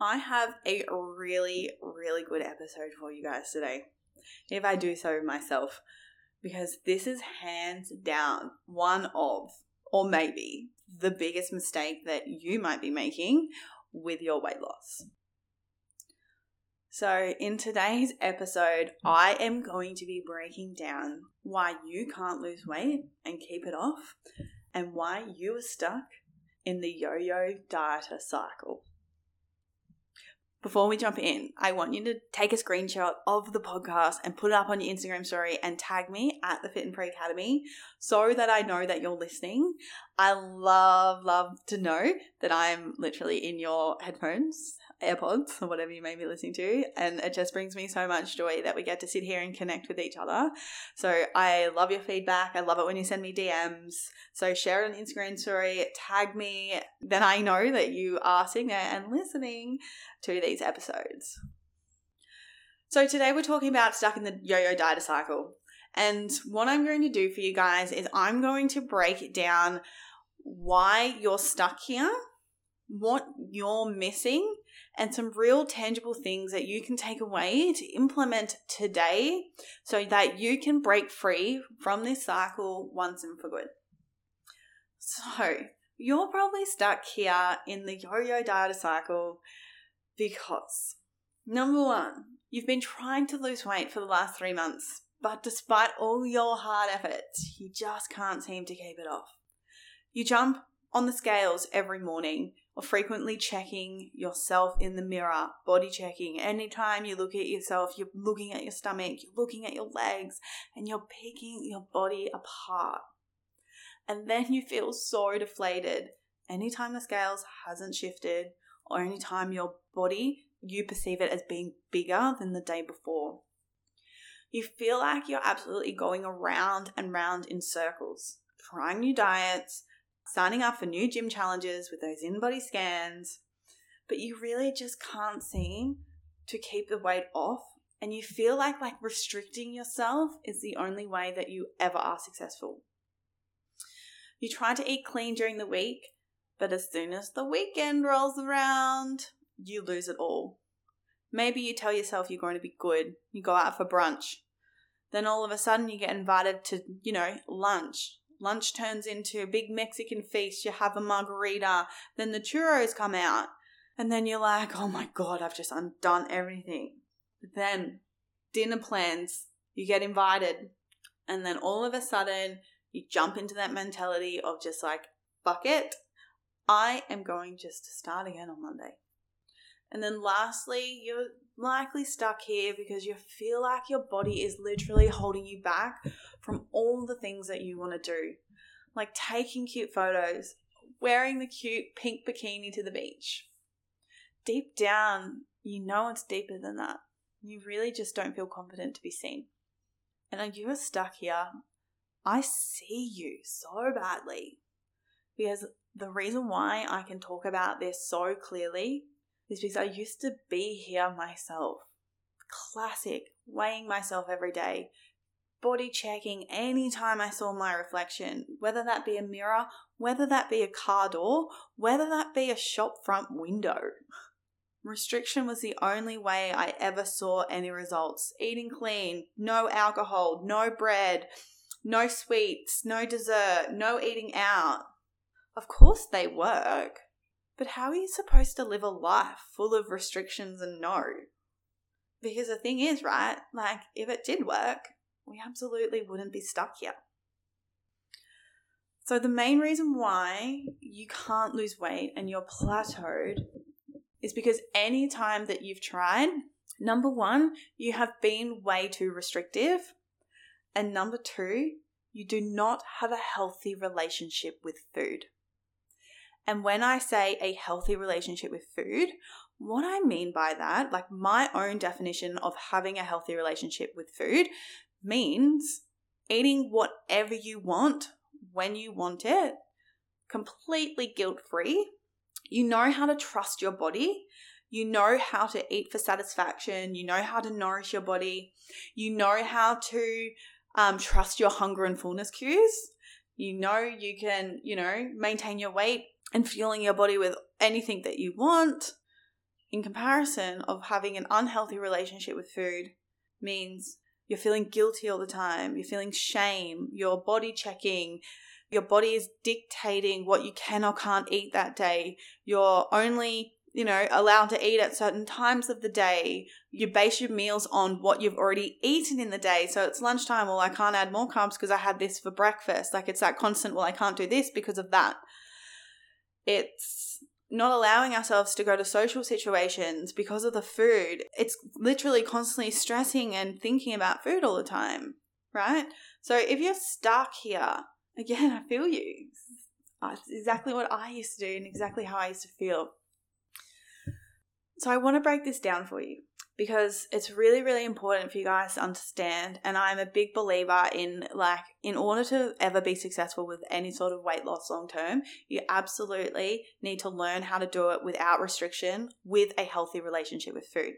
I have a really, really good episode for you guys today, if I do so myself, because this is hands down one of, or maybe the biggest mistake that you might be making with your weight loss. So, in today's episode, I am going to be breaking down why you can't lose weight and keep it off, and why you are stuck in the yo yo dieter cycle. Before we jump in, I want you to take a screenshot of the podcast and put it up on your Instagram story and tag me at the Fit and Free Academy so that I know that you're listening. I love, love to know that I'm literally in your headphones AirPods or whatever you may be listening to. And it just brings me so much joy that we get to sit here and connect with each other. So I love your feedback. I love it when you send me DMs. So share it on Instagram story, tag me. Then I know that you are sitting there and listening to these episodes. So today we're talking about stuck in the yo-yo dieter cycle. And what I'm going to do for you guys is I'm going to break down why you're stuck here, what you're missing, and some real tangible things that you can take away to implement today so that you can break free from this cycle once and for good. So, you're probably stuck here in the yo yo dieter cycle because number one, you've been trying to lose weight for the last three months, but despite all your hard efforts, you just can't seem to keep it off. You jump on the scales every morning or frequently checking yourself in the mirror, body checking. Anytime you look at yourself, you're looking at your stomach, you're looking at your legs, and you're picking your body apart. And then you feel so deflated anytime the scales hasn't shifted or anytime your body you perceive it as being bigger than the day before. You feel like you're absolutely going around and round in circles, trying new diets, signing up for new gym challenges with those InBody scans, but you really just can't seem to keep the weight off and you feel like like restricting yourself is the only way that you ever are successful. You try to eat clean during the week, but as soon as the weekend rolls around, you lose it all. Maybe you tell yourself you're going to be good, you go out for brunch. Then all of a sudden you get invited to, you know, lunch Lunch turns into a big Mexican feast. You have a margarita. Then the churros come out. And then you're like, oh my God, I've just undone everything. But then dinner plans, you get invited. And then all of a sudden, you jump into that mentality of just like, fuck it. I am going just to start again on Monday. And then lastly, you're likely stuck here because you feel like your body is literally holding you back from all the things that you want to do. Like taking cute photos, wearing the cute pink bikini to the beach. Deep down, you know it's deeper than that. You really just don't feel confident to be seen. And you are stuck here. I see you so badly. Because the reason why I can talk about this so clearly is because I used to be here myself. Classic, weighing myself every day, body checking anytime I saw my reflection, whether that be a mirror, whether that be a car door, whether that be a shop front window. Restriction was the only way I ever saw any results. Eating clean, no alcohol, no bread, no sweets, no dessert, no eating out. Of course they work. But how are you supposed to live a life full of restrictions and no? Because the thing is, right, like if it did work, we absolutely wouldn't be stuck here. So, the main reason why you can't lose weight and you're plateaued is because any time that you've tried, number one, you have been way too restrictive. And number two, you do not have a healthy relationship with food. And when I say a healthy relationship with food, what I mean by that, like my own definition of having a healthy relationship with food, means eating whatever you want when you want it, completely guilt free. You know how to trust your body. You know how to eat for satisfaction. You know how to nourish your body. You know how to um, trust your hunger and fullness cues. You know you can, you know, maintain your weight and fueling your body with anything that you want. In comparison of having an unhealthy relationship with food means you're feeling guilty all the time, you're feeling shame, you're body checking, your body is dictating what you can or can't eat that day. You're only, you know, allowed to eat at certain times of the day. You base your meals on what you've already eaten in the day. So it's lunchtime, well, I can't add more carbs because I had this for breakfast. Like it's that constant, well, I can't do this because of that. It's not allowing ourselves to go to social situations because of the food. It's literally constantly stressing and thinking about food all the time, right? So if you're stuck here, again, I feel you. It's exactly what I used to do and exactly how I used to feel. So I want to break this down for you because it's really really important for you guys to understand and i'm a big believer in like in order to ever be successful with any sort of weight loss long term you absolutely need to learn how to do it without restriction with a healthy relationship with food.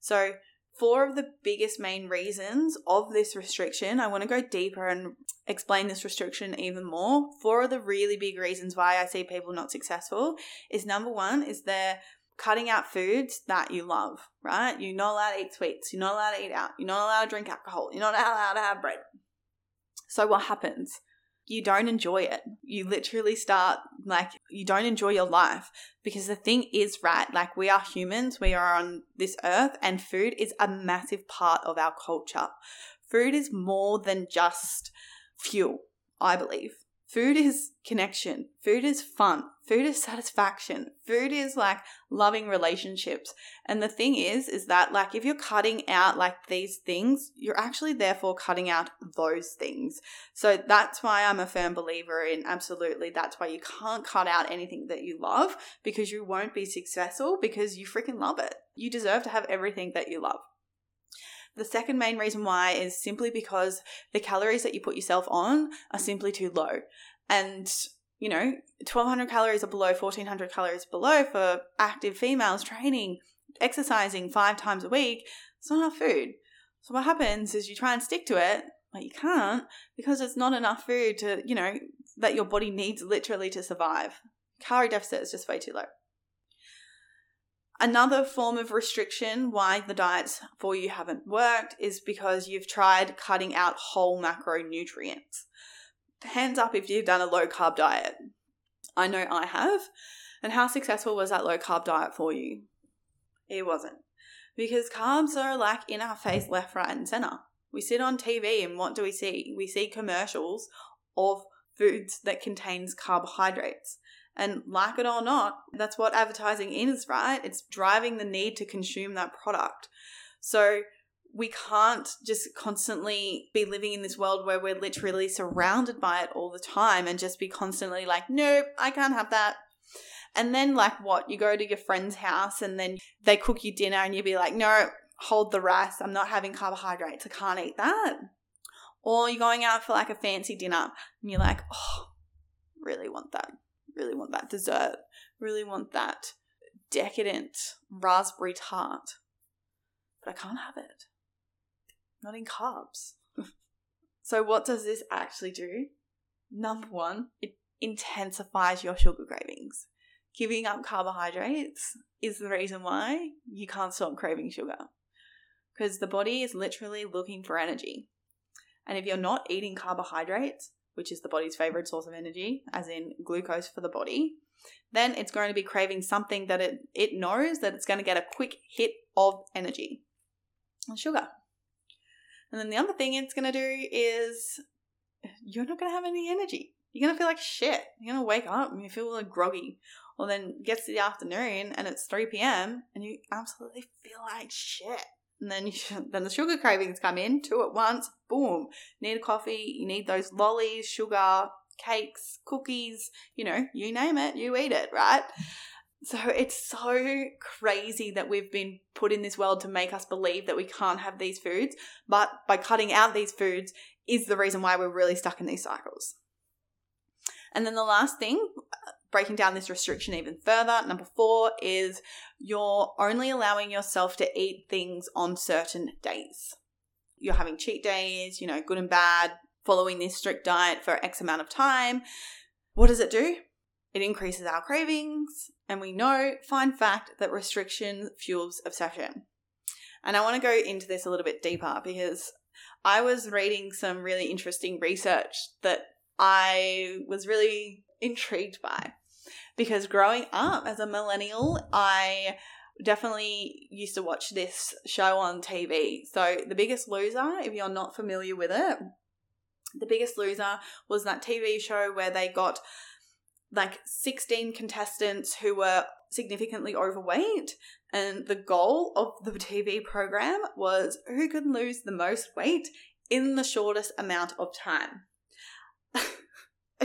So four of the biggest main reasons of this restriction i want to go deeper and explain this restriction even more. Four of the really big reasons why i see people not successful is number one is their cutting out foods that you love, right? You're not allowed to eat sweets. You're not allowed to eat out. You're not allowed to drink alcohol. You're not allowed to have bread. So what happens? You don't enjoy it. You literally start like you don't enjoy your life because the thing is, right? Like we are humans, we are on this earth, and food is a massive part of our culture. Food is more than just fuel, I believe. Food is connection. Food is fun. Food is satisfaction. Food is like loving relationships. And the thing is, is that like if you're cutting out like these things, you're actually therefore cutting out those things. So that's why I'm a firm believer in absolutely that's why you can't cut out anything that you love because you won't be successful because you freaking love it. You deserve to have everything that you love. The second main reason why is simply because the calories that you put yourself on are simply too low. And, you know, 1200 calories are below, 1400 calories below for active females training, exercising five times a week, it's not enough food. So what happens is you try and stick to it, but you can't because it's not enough food to, you know, that your body needs literally to survive. Calorie deficit is just way too low. Another form of restriction why the diets for you haven't worked is because you've tried cutting out whole macronutrients. Hands up if you've done a low carb diet. I know I have. And how successful was that low carb diet for you? It wasn't. Because carbs are like in our face, left, right, and center. We sit on TV and what do we see? We see commercials of foods that contains carbohydrates. And like it or not, that's what advertising is, right? It's driving the need to consume that product. So we can't just constantly be living in this world where we're literally surrounded by it all the time and just be constantly like, nope, I can't have that. And then, like, what? You go to your friend's house and then they cook you dinner and you be like, no, hold the rice. I'm not having carbohydrates. I can't eat that. Or you're going out for like a fancy dinner and you're like, oh, really want that really want that dessert, really want that decadent raspberry tart. But I can't have it. Not in carbs. so, what does this actually do? Number one, it intensifies your sugar cravings. Giving up carbohydrates is the reason why you can't stop craving sugar. Because the body is literally looking for energy. And if you're not eating carbohydrates, which is the body's favorite source of energy, as in glucose for the body, then it's going to be craving something that it, it knows that it's going to get a quick hit of energy sugar. And then the other thing it's going to do is you're not going to have any energy. You're going to feel like shit. You're going to wake up and you feel like groggy. Well, then gets to the afternoon and it's 3 p.m. and you absolutely feel like shit and then you then the sugar cravings come in two at once. Boom! Need a coffee. You need those lollies, sugar, cakes, cookies, you know, you name it, you eat it, right? So it's so crazy that we've been put in this world to make us believe that we can't have these foods, but by cutting out these foods is the reason why we're really stuck in these cycles. And then the last thing, breaking down this restriction even further, number four is you're only allowing yourself to eat things on certain days. You're having cheat days, you know, good and bad, following this strict diet for X amount of time. What does it do? It increases our cravings, and we know, fine fact, that restriction fuels obsession. And I want to go into this a little bit deeper because I was reading some really interesting research that I was really intrigued by. Because growing up as a millennial, I definitely used to watch this show on TV. So, The Biggest Loser, if you're not familiar with it, The Biggest Loser was that TV show where they got like 16 contestants who were significantly overweight. And the goal of the TV program was who could lose the most weight in the shortest amount of time.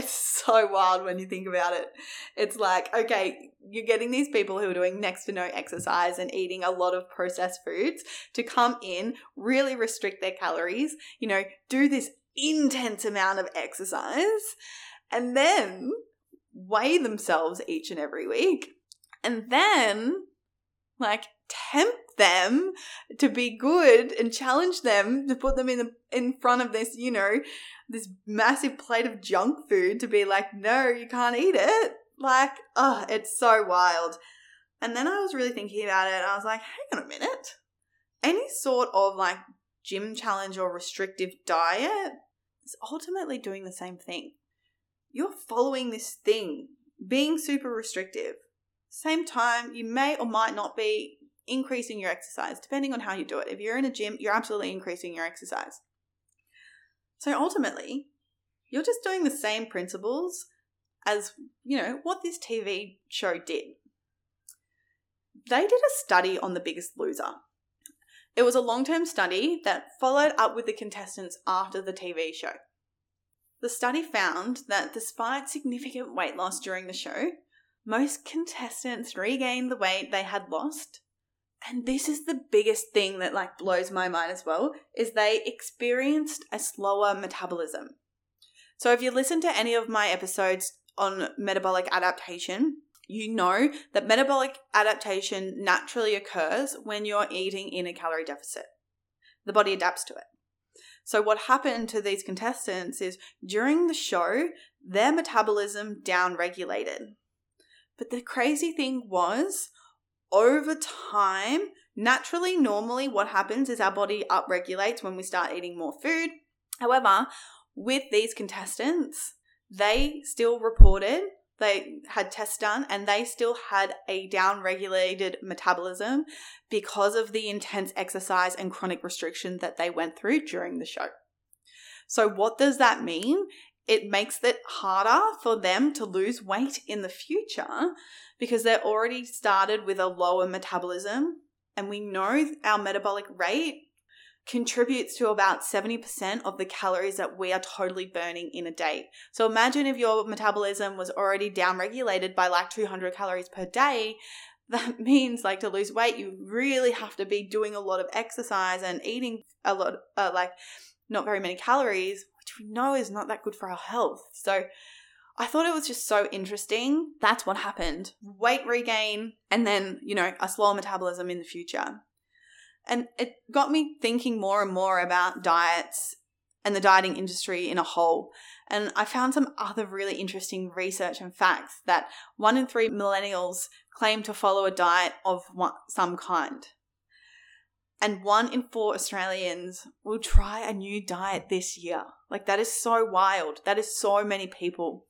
it's so wild when you think about it. It's like, okay, you're getting these people who are doing next to no exercise and eating a lot of processed foods to come in, really restrict their calories, you know, do this intense amount of exercise, and then weigh themselves each and every week. And then, like, tempt them to be good and challenge them to put them in the in front of this, you know, this massive plate of junk food to be like, no, you can't eat it. Like, oh, it's so wild. And then I was really thinking about it. I was like, hang on a minute. Any sort of like gym challenge or restrictive diet is ultimately doing the same thing. You're following this thing, being super restrictive. Same time, you may or might not be increasing your exercise, depending on how you do it. If you're in a gym, you're absolutely increasing your exercise. So ultimately, you're just doing the same principles as, you know, what this TV show did. They did a study on The Biggest Loser. It was a long term study that followed up with the contestants after the TV show. The study found that despite significant weight loss during the show, most contestants regained the weight they had lost and this is the biggest thing that like blows my mind as well is they experienced a slower metabolism. So if you listen to any of my episodes on metabolic adaptation you know that metabolic adaptation naturally occurs when you're eating in a calorie deficit. The body adapts to it. So what happened to these contestants is during the show their metabolism down regulated but the crazy thing was over time, naturally, normally, what happens is our body upregulates when we start eating more food. However, with these contestants, they still reported they had tests done and they still had a down-regulated metabolism because of the intense exercise and chronic restriction that they went through during the show. So, what does that mean? It makes it harder for them to lose weight in the future because they're already started with a lower metabolism. And we know our metabolic rate contributes to about 70% of the calories that we are totally burning in a day. So imagine if your metabolism was already downregulated by like 200 calories per day. That means, like, to lose weight, you really have to be doing a lot of exercise and eating a lot, uh, like, not very many calories, which we know is not that good for our health. So, I thought it was just so interesting. That's what happened. Weight regain and then, you know, a slower metabolism in the future. And it got me thinking more and more about diets and the dieting industry in a whole. And I found some other really interesting research and facts that one in three millennials claim to follow a diet of one, some kind. And one in four Australians will try a new diet this year. Like, that is so wild. That is so many people.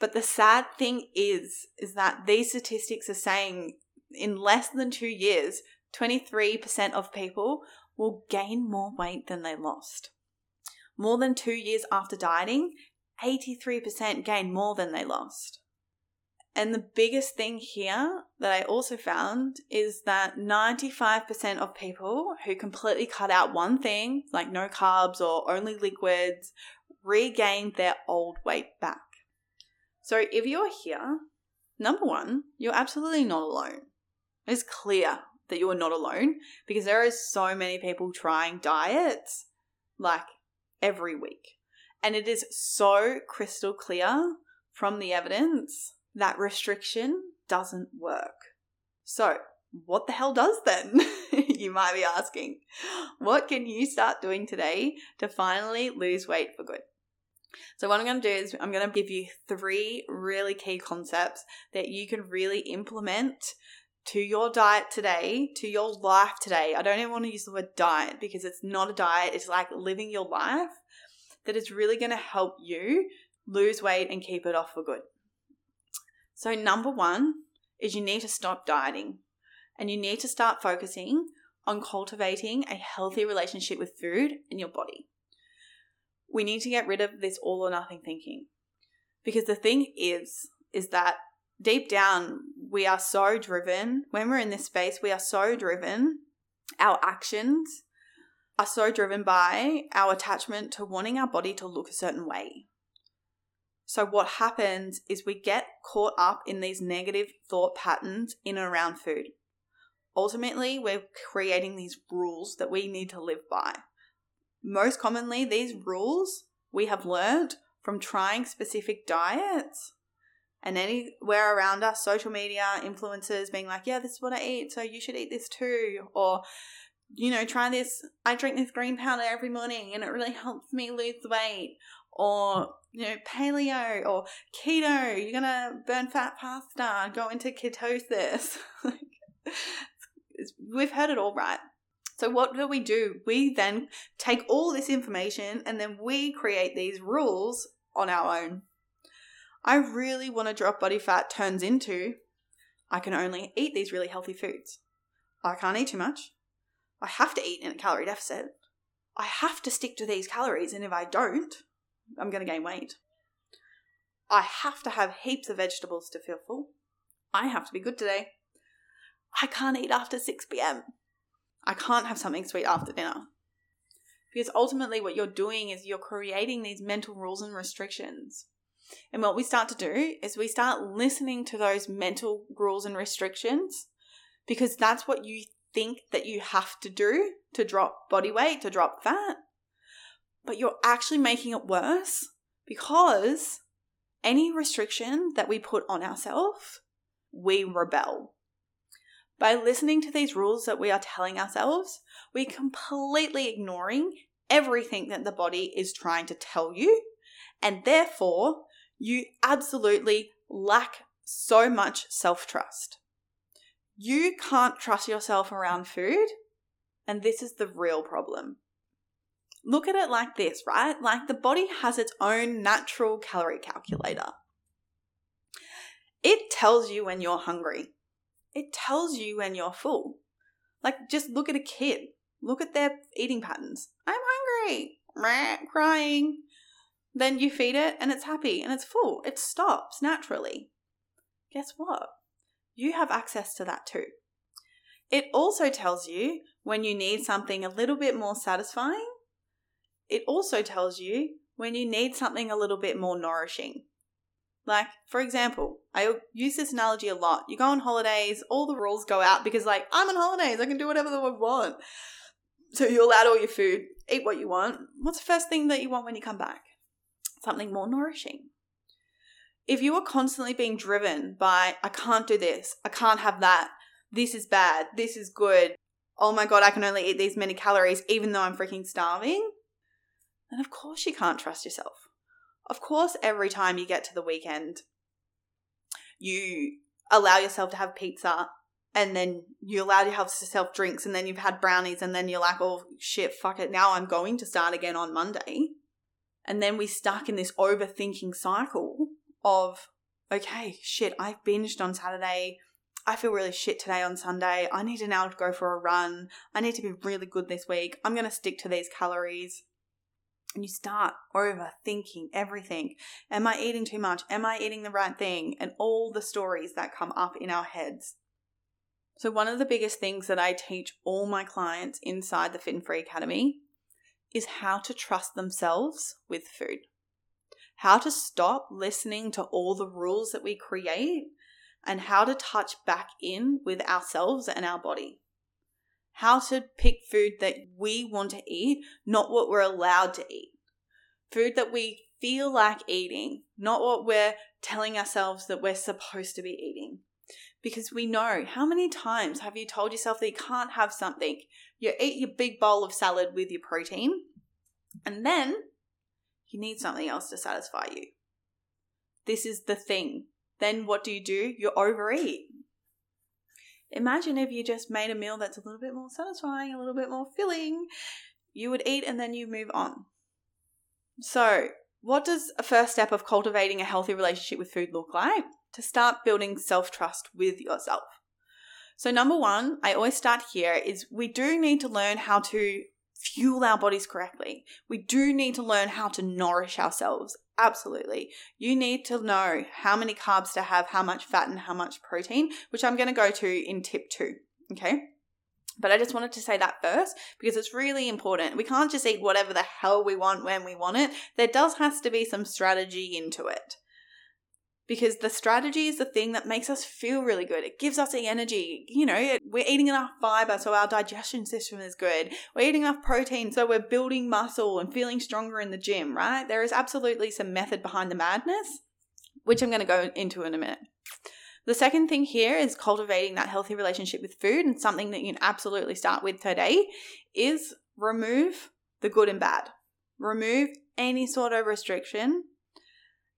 But the sad thing is, is that these statistics are saying in less than two years, 23% of people will gain more weight than they lost. More than two years after dieting, 83% gain more than they lost. And the biggest thing here that I also found is that 95% of people who completely cut out one thing, like no carbs or only liquids, regain their old weight back. So if you're here, number one, you're absolutely not alone. It's clear that you are not alone because there are so many people trying diets like every week. And it is so crystal clear from the evidence that restriction doesn't work. So, what the hell does then? you might be asking. What can you start doing today to finally lose weight for good? So, what I'm going to do is, I'm going to give you three really key concepts that you can really implement to your diet today, to your life today. I don't even want to use the word diet because it's not a diet, it's like living your life that is really going to help you lose weight and keep it off for good. So, number one is you need to stop dieting and you need to start focusing on cultivating a healthy relationship with food and your body. We need to get rid of this all or nothing thinking. Because the thing is, is that deep down, we are so driven. When we're in this space, we are so driven. Our actions are so driven by our attachment to wanting our body to look a certain way. So, what happens is we get caught up in these negative thought patterns in and around food. Ultimately, we're creating these rules that we need to live by. Most commonly, these rules we have learned from trying specific diets and anywhere around us, social media, influencers being like, yeah, this is what I eat, so you should eat this too. Or, you know, try this. I drink this green powder every morning and it really helps me lose weight. Or, you know, paleo or keto, you're going to burn fat faster, go into ketosis. We've heard it all right. So, what do we do? We then take all this information and then we create these rules on our own. I really want to drop body fat turns into I can only eat these really healthy foods. I can't eat too much. I have to eat in a calorie deficit. I have to stick to these calories, and if I don't, I'm going to gain weight. I have to have heaps of vegetables to feel full. I have to be good today. I can't eat after 6 pm. I can't have something sweet after dinner. Because ultimately, what you're doing is you're creating these mental rules and restrictions and what we start to do is we start listening to those mental rules and restrictions because that's what you think that you have to do to drop body weight, to drop fat. But you're actually making it worse because any restriction that we put on ourselves, we rebel. By listening to these rules that we are telling ourselves, we're completely ignoring everything that the body is trying to tell you, and therefore you absolutely lack so much self trust. You can't trust yourself around food, and this is the real problem. Look at it like this, right? Like the body has its own natural calorie calculator. It tells you when you're hungry. It tells you when you're full. Like just look at a kid. Look at their eating patterns. I'm hungry. crying. Then you feed it and it's happy and it's full. It stops naturally. Guess what? You have access to that too. It also tells you when you need something a little bit more satisfying. It also tells you when you need something a little bit more nourishing. Like, for example, I use this analogy a lot. You go on holidays, all the rules go out because, like, I'm on holidays, I can do whatever I want. So you're allowed all your food, eat what you want. What's the first thing that you want when you come back? something more nourishing. If you are constantly being driven by, I can't do this, I can't have that, this is bad, this is good, oh my god, I can only eat these many calories even though I'm freaking starving, then of course you can't trust yourself. Of course, every time you get to the weekend, you allow yourself to have pizza and then you allow yourself drinks and then you've had brownies and then you're like, oh shit, fuck it, now I'm going to start again on Monday. And then we stuck in this overthinking cycle of, okay, shit, I binged on Saturday. I feel really shit today on Sunday. I need to now go for a run. I need to be really good this week. I'm going to stick to these calories. And you start overthinking everything. Am I eating too much? Am I eating the right thing? And all the stories that come up in our heads. So, one of the biggest things that I teach all my clients inside the Fit and Free Academy is how to trust themselves with food. how to stop listening to all the rules that we create and how to touch back in with ourselves and our body. How to pick food that we want to eat, not what we're allowed to eat. Food that we feel like eating, not what we're telling ourselves that we're supposed to be eating. Because we know how many times have you told yourself that you can't have something? You eat your big bowl of salad with your protein, and then you need something else to satisfy you. This is the thing. Then what do you do? You overeat. Imagine if you just made a meal that's a little bit more satisfying, a little bit more filling. You would eat and then you move on. So, what does a first step of cultivating a healthy relationship with food look like? To start building self trust with yourself. So, number one, I always start here is we do need to learn how to fuel our bodies correctly. We do need to learn how to nourish ourselves. Absolutely. You need to know how many carbs to have, how much fat, and how much protein, which I'm going to go to in tip two. Okay. But I just wanted to say that first because it's really important. We can't just eat whatever the hell we want when we want it. There does has to be some strategy into it because the strategy is the thing that makes us feel really good. It gives us the energy. You know, we're eating enough fiber so our digestion system is good. We're eating enough protein so we're building muscle and feeling stronger in the gym, right? There is absolutely some method behind the madness, which I'm going to go into in a minute. The second thing here is cultivating that healthy relationship with food, and something that you can absolutely start with today is remove the good and bad. Remove any sort of restriction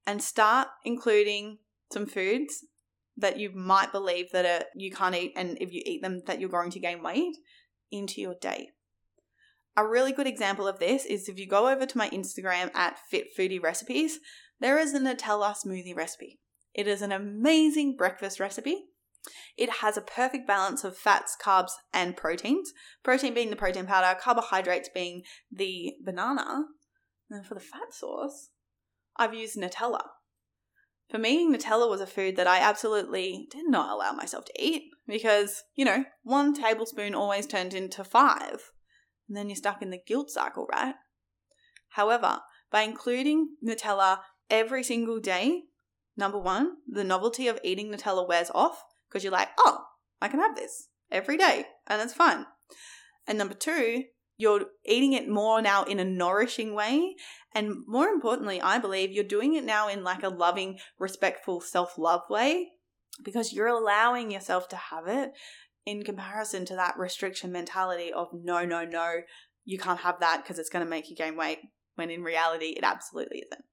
and start including some foods that you might believe that are, you can't eat and if you eat them that you're going to gain weight into your day. A really good example of this is if you go over to my Instagram at Fit Foodie Recipes, there is a Nutella smoothie recipe. It is an amazing breakfast recipe. It has a perfect balance of fats, carbs, and proteins. Protein being the protein powder, carbohydrates being the banana. And for the fat source, I've used Nutella. For me, Nutella was a food that I absolutely did not allow myself to eat because, you know, one tablespoon always turned into five. And then you're stuck in the guilt cycle, right? However, by including Nutella every single day, number one, the novelty of eating Nutella wears off because you're like, oh, I can have this every day and it's fun. And number two, you're eating it more now in a nourishing way. And more importantly, I believe you're doing it now in like a loving, respectful, self love way because you're allowing yourself to have it in comparison to that restriction mentality of no, no, no, you can't have that because it's going to make you gain weight, when in reality, it absolutely isn't.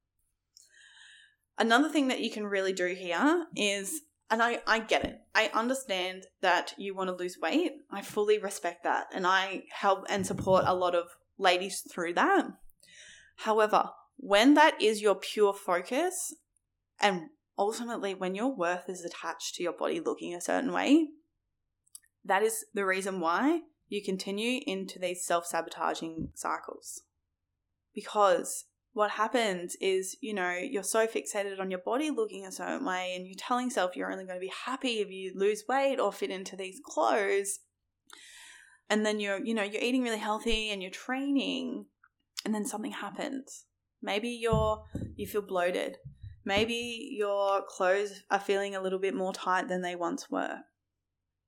Another thing that you can really do here is and I, I get it. I understand that you want to lose weight. I fully respect that. And I help and support a lot of ladies through that. However, when that is your pure focus, and ultimately when your worth is attached to your body looking a certain way, that is the reason why you continue into these self sabotaging cycles. Because what happens is, you know, you're so fixated on your body looking a certain way and you're telling yourself you're only going to be happy if you lose weight or fit into these clothes. And then you're, you know, you're eating really healthy and you're training and then something happens. Maybe you're you feel bloated. Maybe your clothes are feeling a little bit more tight than they once were.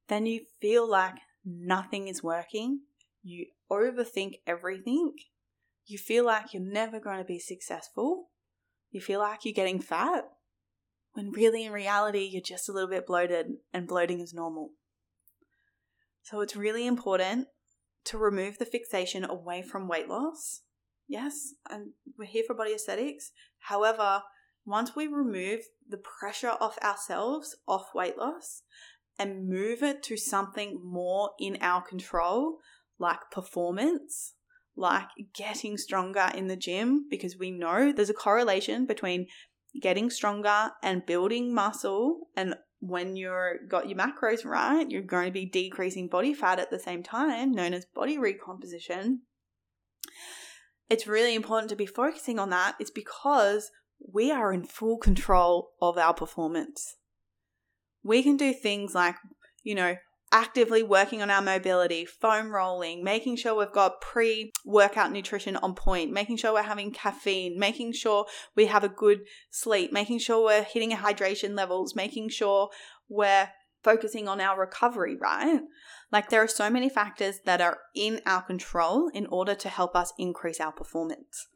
Then you feel like nothing is working. You overthink everything you feel like you're never going to be successful. You feel like you're getting fat, when really in reality, you're just a little bit bloated and bloating is normal. So it's really important to remove the fixation away from weight loss. Yes, and we're here for body aesthetics. However, once we remove the pressure off ourselves, off weight loss, and move it to something more in our control, like performance, like getting stronger in the gym because we know there's a correlation between getting stronger and building muscle and when you're got your macros right you're going to be decreasing body fat at the same time known as body recomposition. It's really important to be focusing on that. It's because we are in full control of our performance. We can do things like you know actively working on our mobility, foam rolling, making sure we've got pre workout nutrition on point, making sure we're having caffeine, making sure we have a good sleep, making sure we're hitting hydration levels, making sure we're focusing on our recovery, right? Like there are so many factors that are in our control in order to help us increase our performance.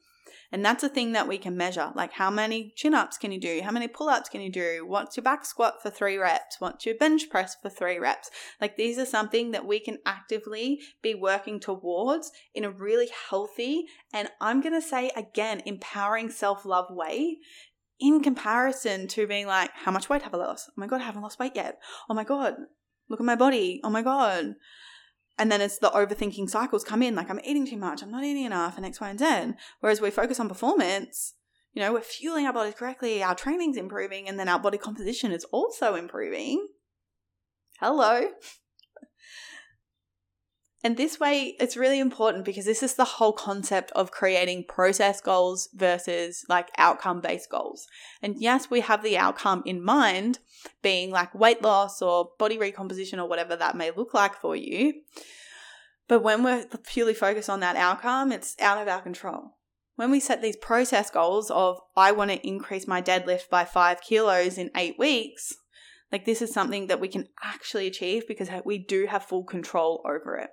And that's a thing that we can measure. Like how many chin ups can you do? How many pull ups can you do? What's your back squat for three reps? What's your bench press for three reps? Like these are something that we can actively be working towards in a really healthy and I'm going to say again, empowering self love way in comparison to being like, how much weight have I lost? Oh my God, I haven't lost weight yet. Oh my God, look at my body. Oh my God. And then it's the overthinking cycles come in, like I'm eating too much, I'm not eating enough, and X, Y, and Z. Whereas we focus on performance, you know, we're fueling our bodies correctly, our training's improving, and then our body composition is also improving. Hello. And this way, it's really important because this is the whole concept of creating process goals versus like outcome based goals. And yes, we have the outcome in mind, being like weight loss or body recomposition or whatever that may look like for you. But when we're purely focused on that outcome, it's out of our control. When we set these process goals of, I want to increase my deadlift by five kilos in eight weeks, like this is something that we can actually achieve because we do have full control over it.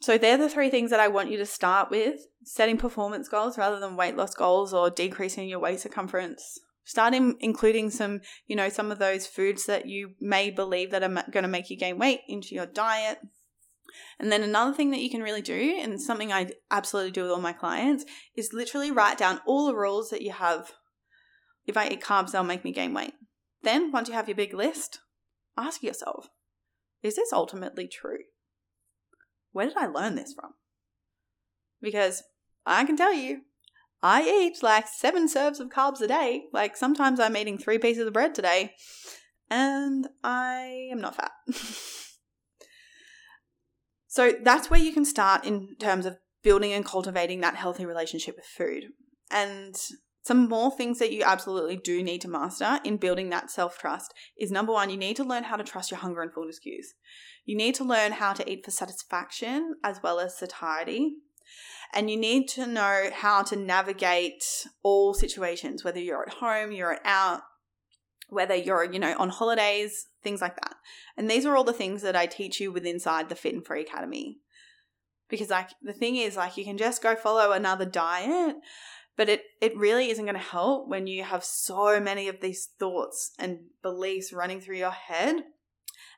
So they're the three things that I want you to start with setting performance goals rather than weight loss goals or decreasing your waist circumference. Start in, including some, you know, some of those foods that you may believe that are going to make you gain weight into your diet. And then another thing that you can really do, and something I absolutely do with all my clients, is literally write down all the rules that you have. If I eat carbs, they'll make me gain weight. Then, once you have your big list, ask yourself, is this ultimately true? Where did I learn this from? Because I can tell you, I eat like seven serves of carbs a day. Like sometimes I'm eating three pieces of bread today, and I am not fat. so that's where you can start in terms of building and cultivating that healthy relationship with food. And some more things that you absolutely do need to master in building that self trust is number one, you need to learn how to trust your hunger and fullness cues. You need to learn how to eat for satisfaction as well as satiety. And you need to know how to navigate all situations, whether you're at home, you're out, whether you're, you know, on holidays, things like that. And these are all the things that I teach you with inside the Fit and Free Academy. Because like the thing is like you can just go follow another diet, but it it really isn't going to help when you have so many of these thoughts and beliefs running through your head.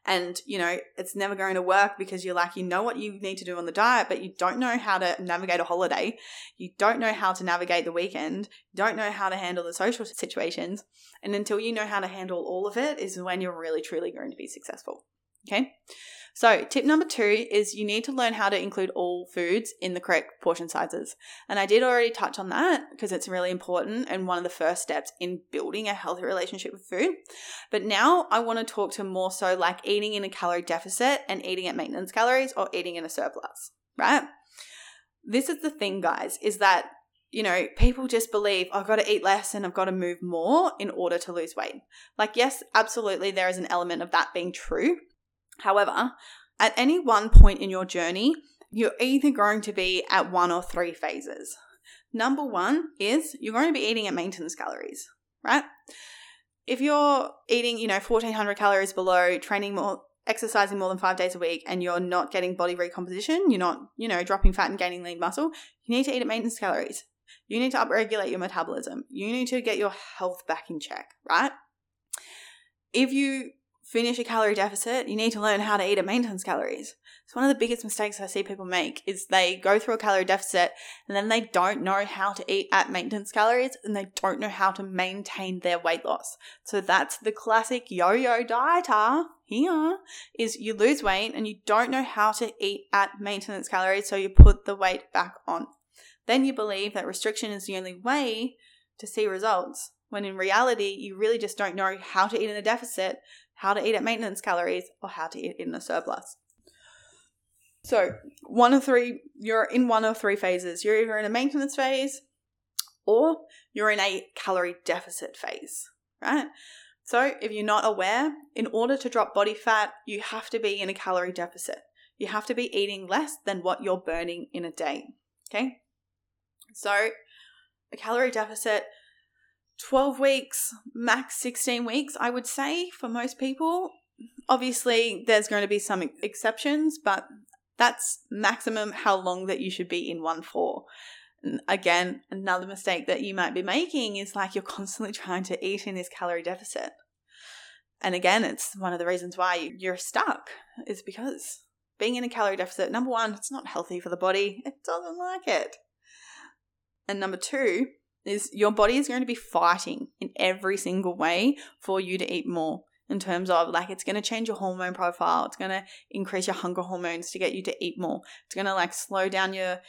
And you know it's never going to work because you're like you know what you need to do on the diet but you don't know how to navigate a holiday. You don't know how to navigate the weekend. You don't know how to handle the social situations. And until you know how to handle all of it is when you're really truly going to be successful. Okay so, tip number two is you need to learn how to include all foods in the correct portion sizes. And I did already touch on that because it's really important and one of the first steps in building a healthy relationship with food. But now I want to talk to more so like eating in a calorie deficit and eating at maintenance calories or eating in a surplus, right? This is the thing, guys, is that you know, people just believe I've got to eat less and I've got to move more in order to lose weight. Like, yes, absolutely, there is an element of that being true. However, at any one point in your journey, you're either going to be at one or three phases. Number one is you're going to be eating at maintenance calories, right? If you're eating, you know, 1400 calories below, training more, exercising more than five days a week, and you're not getting body recomposition, you're not, you know, dropping fat and gaining lean muscle, you need to eat at maintenance calories. You need to upregulate your metabolism. You need to get your health back in check, right? If you finish a calorie deficit, you need to learn how to eat at maintenance calories. It's one of the biggest mistakes I see people make is they go through a calorie deficit and then they don't know how to eat at maintenance calories and they don't know how to maintain their weight loss. So that's the classic yo-yo dieter here is you lose weight and you don't know how to eat at maintenance calories so you put the weight back on. Then you believe that restriction is the only way to see results when in reality you really just don't know how to eat in a deficit how to eat at maintenance calories, or how to eat in a surplus. So, one of three, you're in one of three phases. You're either in a maintenance phase or you're in a calorie deficit phase, right? So, if you're not aware, in order to drop body fat, you have to be in a calorie deficit. You have to be eating less than what you're burning in a day. Okay? So, a calorie deficit 12 weeks, max 16 weeks, I would say for most people. Obviously, there's going to be some exceptions, but that's maximum how long that you should be in one for. again, another mistake that you might be making is like you're constantly trying to eat in this calorie deficit. And again, it's one of the reasons why you're stuck is because being in a calorie deficit, number one, it's not healthy for the body. It doesn't like it. And number two, is your body is going to be fighting in every single way for you to eat more in terms of like it's going to change your hormone profile it's going to increase your hunger hormones to get you to eat more. It's going to like slow down your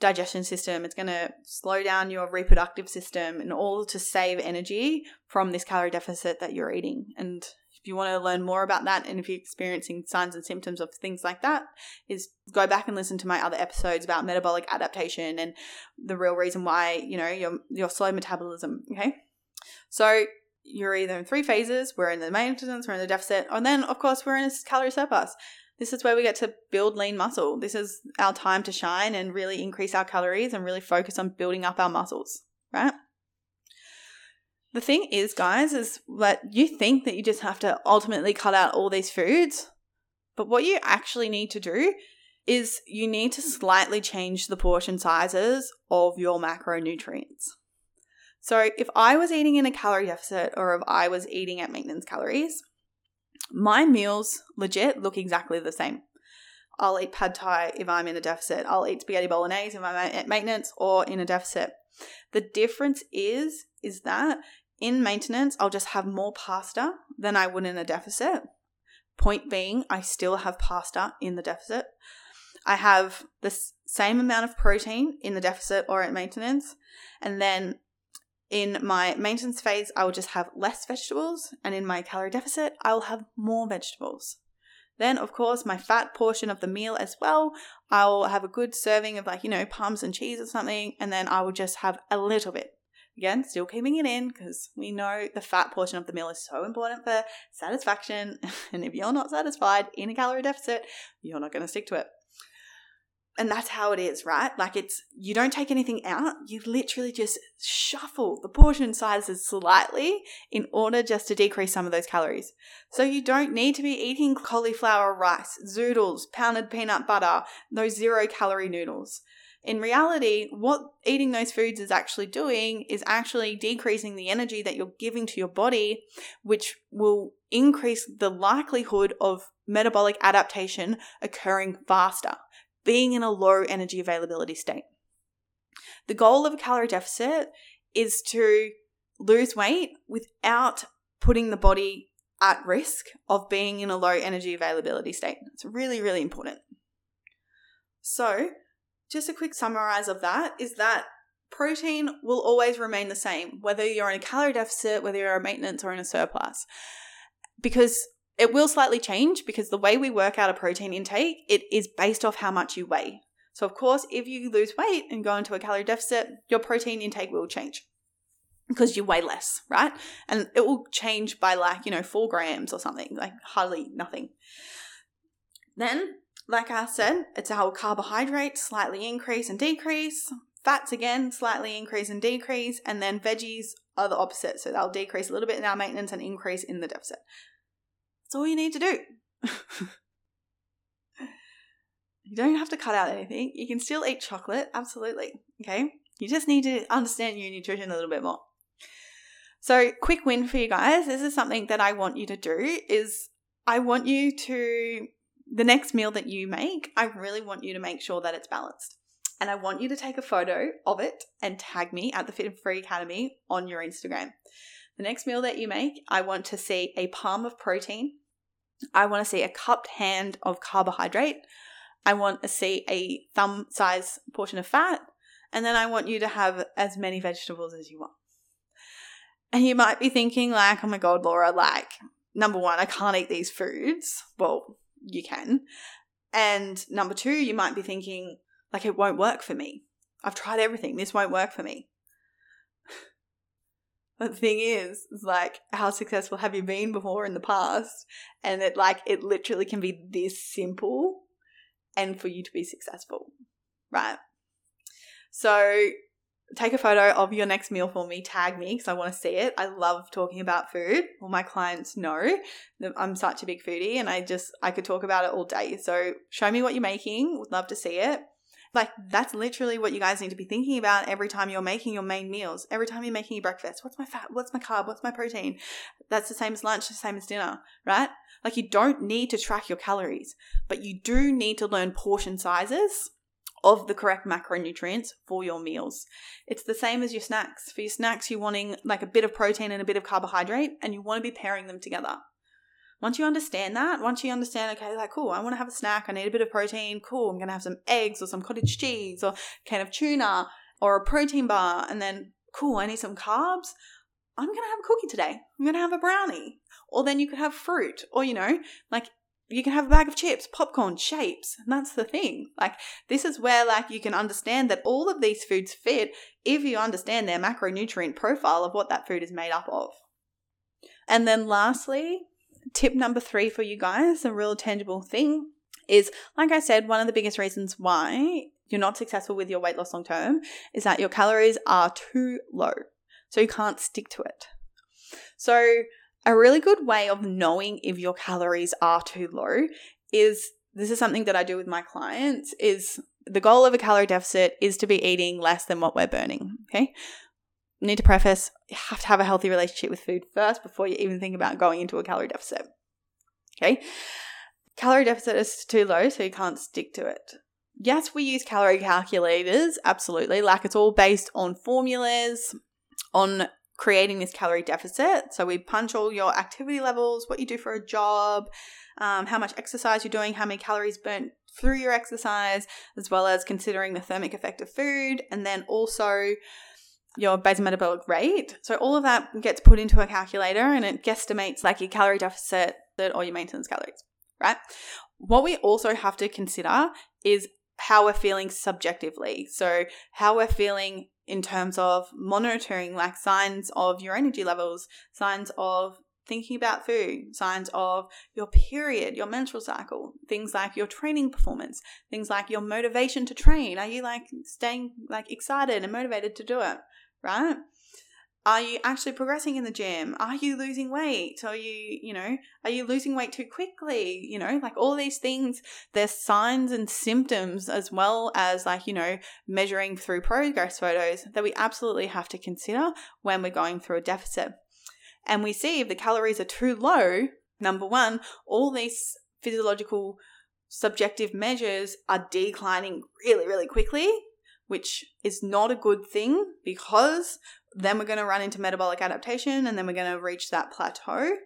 digestion system it's going to slow down your reproductive system in order to save energy from this calorie deficit that you're eating and if you want to learn more about that and if you're experiencing signs and symptoms of things like that, is go back and listen to my other episodes about metabolic adaptation and the real reason why, you know, your your slow metabolism. Okay. So you're either in three phases, we're in the maintenance, we're in the deficit, and then of course we're in a calorie surplus. This is where we get to build lean muscle. This is our time to shine and really increase our calories and really focus on building up our muscles, right? The thing is, guys, is that you think that you just have to ultimately cut out all these foods, but what you actually need to do is you need to slightly change the portion sizes of your macronutrients. So, if I was eating in a calorie deficit or if I was eating at maintenance calories, my meals legit look exactly the same. I'll eat pad thai if I'm in a deficit. I'll eat spaghetti bolognese if I'm at maintenance or in a deficit. The difference is is that in maintenance, I'll just have more pasta than I would in a deficit. Point being, I still have pasta in the deficit. I have the same amount of protein in the deficit or at maintenance. And then in my maintenance phase, I will just have less vegetables. And in my calorie deficit, I will have more vegetables. Then, of course, my fat portion of the meal as well, I'll have a good serving of like, you know, parmesan cheese or something. And then I will just have a little bit Again, still keeping it in because we know the fat portion of the meal is so important for satisfaction. And if you're not satisfied in a calorie deficit, you're not going to stick to it. And that's how it is, right? Like it's, you don't take anything out, you literally just shuffle the portion sizes slightly in order just to decrease some of those calories. So you don't need to be eating cauliflower rice, zoodles, pounded peanut butter, those zero calorie noodles. In reality, what eating those foods is actually doing is actually decreasing the energy that you're giving to your body, which will increase the likelihood of metabolic adaptation occurring faster, being in a low energy availability state. The goal of a calorie deficit is to lose weight without putting the body at risk of being in a low energy availability state. It's really, really important. So, just a quick summarize of that is that protein will always remain the same, whether you're in a calorie deficit, whether you're a maintenance or in a surplus. Because it will slightly change because the way we work out a protein intake, it is based off how much you weigh. So of course, if you lose weight and go into a calorie deficit, your protein intake will change because you weigh less, right? And it will change by like, you know, four grams or something, like hardly nothing. Then like I said, it's our carbohydrates slightly increase and decrease, fats again slightly increase and decrease, and then veggies are the opposite. So they'll decrease a little bit in our maintenance and increase in the deficit. That's all you need to do. you don't have to cut out anything. You can still eat chocolate, absolutely. Okay? You just need to understand your nutrition a little bit more. So, quick win for you guys. This is something that I want you to do is I want you to the next meal that you make, I really want you to make sure that it's balanced. And I want you to take a photo of it and tag me at the Fit and Free Academy on your Instagram. The next meal that you make, I want to see a palm of protein. I want to see a cupped hand of carbohydrate. I want to see a thumb size portion of fat. And then I want you to have as many vegetables as you want. And you might be thinking, like, oh my God, Laura, like, number one, I can't eat these foods. Well, you can. And number two, you might be thinking, like, it won't work for me. I've tried everything. This won't work for me. But the thing is, it's like, how successful have you been before in the past? And it like it literally can be this simple and for you to be successful. Right. So take a photo of your next meal for me, tag me because I want to see it. I love talking about food. All my clients know that I'm such a big foodie and I just I could talk about it all day. So show me what you're making. Would love to see it. Like that's literally what you guys need to be thinking about every time you're making your main meals. Every time you're making your breakfast. What's my fat? What's my carb? What's my protein? That's the same as lunch, the same as dinner, right? Like you don't need to track your calories, but you do need to learn portion sizes of the correct macronutrients for your meals. It's the same as your snacks. For your snacks, you're wanting like a bit of protein and a bit of carbohydrate, and you want to be pairing them together. Once you understand that, once you understand, okay, like, cool, I want to have a snack, I need a bit of protein, cool, I'm going to have some eggs or some cottage cheese or can of tuna or a protein bar, and then, cool, I need some carbs. I'm going to have a cookie today. I'm going to have a brownie. Or then you could have fruit, or, you know, like you can have a bag of chips, popcorn, shapes. And that's the thing. Like, this is where, like, you can understand that all of these foods fit if you understand their macronutrient profile of what that food is made up of. And then, lastly, tip number three for you guys, a real tangible thing is, like I said, one of the biggest reasons why you're not successful with your weight loss long term is that your calories are too low. So you can't stick to it. So, a really good way of knowing if your calories are too low is this is something that I do with my clients is the goal of a calorie deficit is to be eating less than what we're burning, okay? Need to preface you have to have a healthy relationship with food first before you even think about going into a calorie deficit. Okay? Calorie deficit is too low, so you can't stick to it. Yes, we use calorie calculators, absolutely. Like it's all based on formulas, on creating this calorie deficit. So we punch all your activity levels, what you do for a job, um, how much exercise you're doing, how many calories burnt through your exercise, as well as considering the thermic effect of food, and then also your basal metabolic rate. So all of that gets put into a calculator and it guesstimates like your calorie deficit or your maintenance calories, right? What we also have to consider is how we're feeling subjectively. So, how we're feeling in terms of monitoring like signs of your energy levels, signs of thinking about food, signs of your period, your menstrual cycle, things like your training performance, things like your motivation to train. Are you like staying like excited and motivated to do it, right? Are you actually progressing in the gym? Are you losing weight? Are you, you know, are you losing weight too quickly? You know, like all these things, there's signs and symptoms as well as like, you know, measuring through progress photos that we absolutely have to consider when we're going through a deficit. And we see if the calories are too low, number one, all these physiological subjective measures are declining really, really quickly, which is not a good thing because then we're going to run into metabolic adaptation and then we're going to reach that plateau.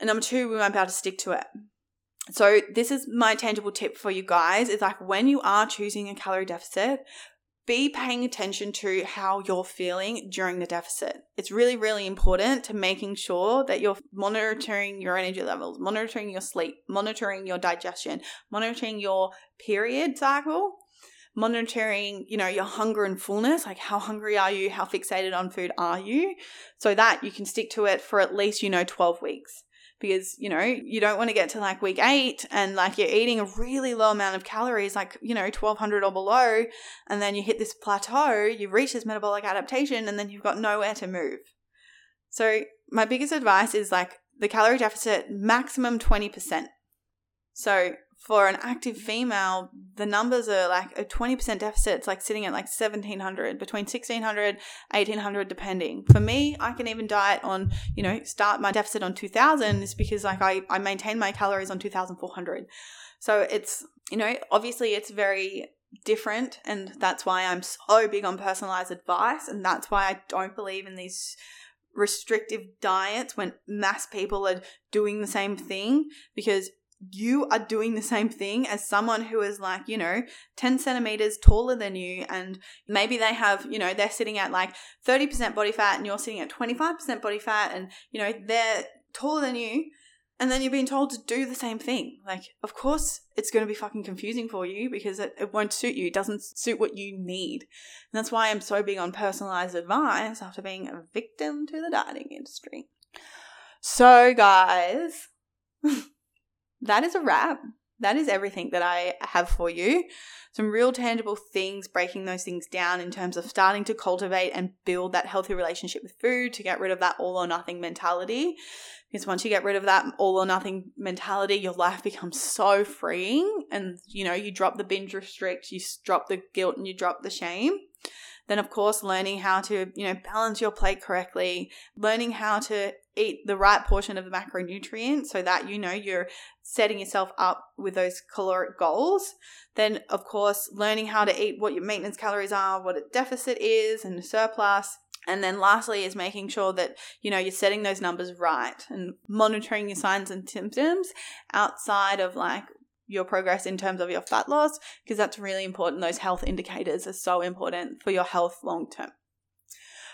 And number two, we won't be able to stick to it. So this is my tangible tip for you guys. It's like when you are choosing a calorie deficit, be paying attention to how you're feeling during the deficit. It's really, really important to making sure that you're monitoring your energy levels, monitoring your sleep, monitoring your digestion, monitoring your period cycle, monitoring, you know, your hunger and fullness, like how hungry are you? How fixated on food are you? So that you can stick to it for at least, you know, 12 weeks. Because, you know, you don't want to get to like week eight and like you're eating a really low amount of calories, like, you know, 1200 or below. And then you hit this plateau, you reach this metabolic adaptation, and then you've got nowhere to move. So, my biggest advice is like the calorie deficit maximum 20%. So, for an active female, the numbers are like a 20% deficit. It's like sitting at like 1700, between 1600, 1800, depending. For me, I can even diet on, you know, start my deficit on 2000 is because like I, I maintain my calories on 2400. So it's, you know, obviously it's very different. And that's why I'm so big on personalized advice. And that's why I don't believe in these restrictive diets when mass people are doing the same thing because you are doing the same thing as someone who is like, you know, 10 centimeters taller than you. And maybe they have, you know, they're sitting at like 30% body fat and you're sitting at 25% body fat and, you know, they're taller than you And then you're being told to do the same thing. Like, of course, it's going to be fucking confusing for you because it, it won't suit you. It doesn't suit what you need. And that's why I'm so big on personalized advice after being a victim to the dieting industry. So, guys, that is a wrap. That is everything that I have for you. Some real tangible things, breaking those things down in terms of starting to cultivate and build that healthy relationship with food to get rid of that all or nothing mentality. Because once you get rid of that all or nothing mentality, your life becomes so freeing. And, you know, you drop the binge restrict, you drop the guilt, and you drop the shame. Then, of course, learning how to, you know, balance your plate correctly, learning how to eat the right portion of the macronutrient so that you know you're setting yourself up with those caloric goals. Then, of course, learning how to eat what your maintenance calories are, what a deficit is, and a surplus. And then lastly is making sure that, you know, you're setting those numbers right and monitoring your signs and symptoms outside of like your progress in terms of your fat loss because that's really important. Those health indicators are so important for your health long term.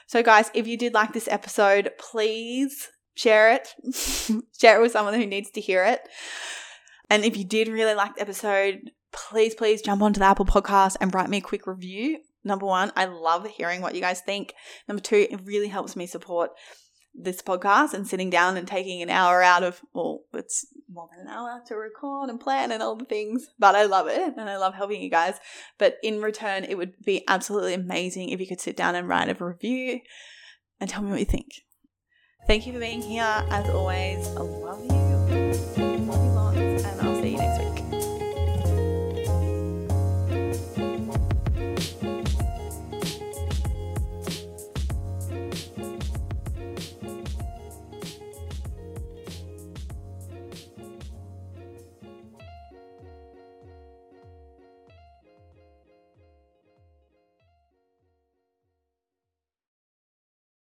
So, guys, if you did like this episode, please share it. share it with someone who needs to hear it. And if you did really like the episode, please, please jump onto the Apple podcast and write me a quick review. Number one, I love hearing what you guys think. Number two, it really helps me support this podcast and sitting down and taking an hour out of, well, it's more than an hour to record and plan and all the things, but I love it and I love helping you guys. But in return, it would be absolutely amazing if you could sit down and write a review and tell me what you think. Thank you for being here. As always, I love you.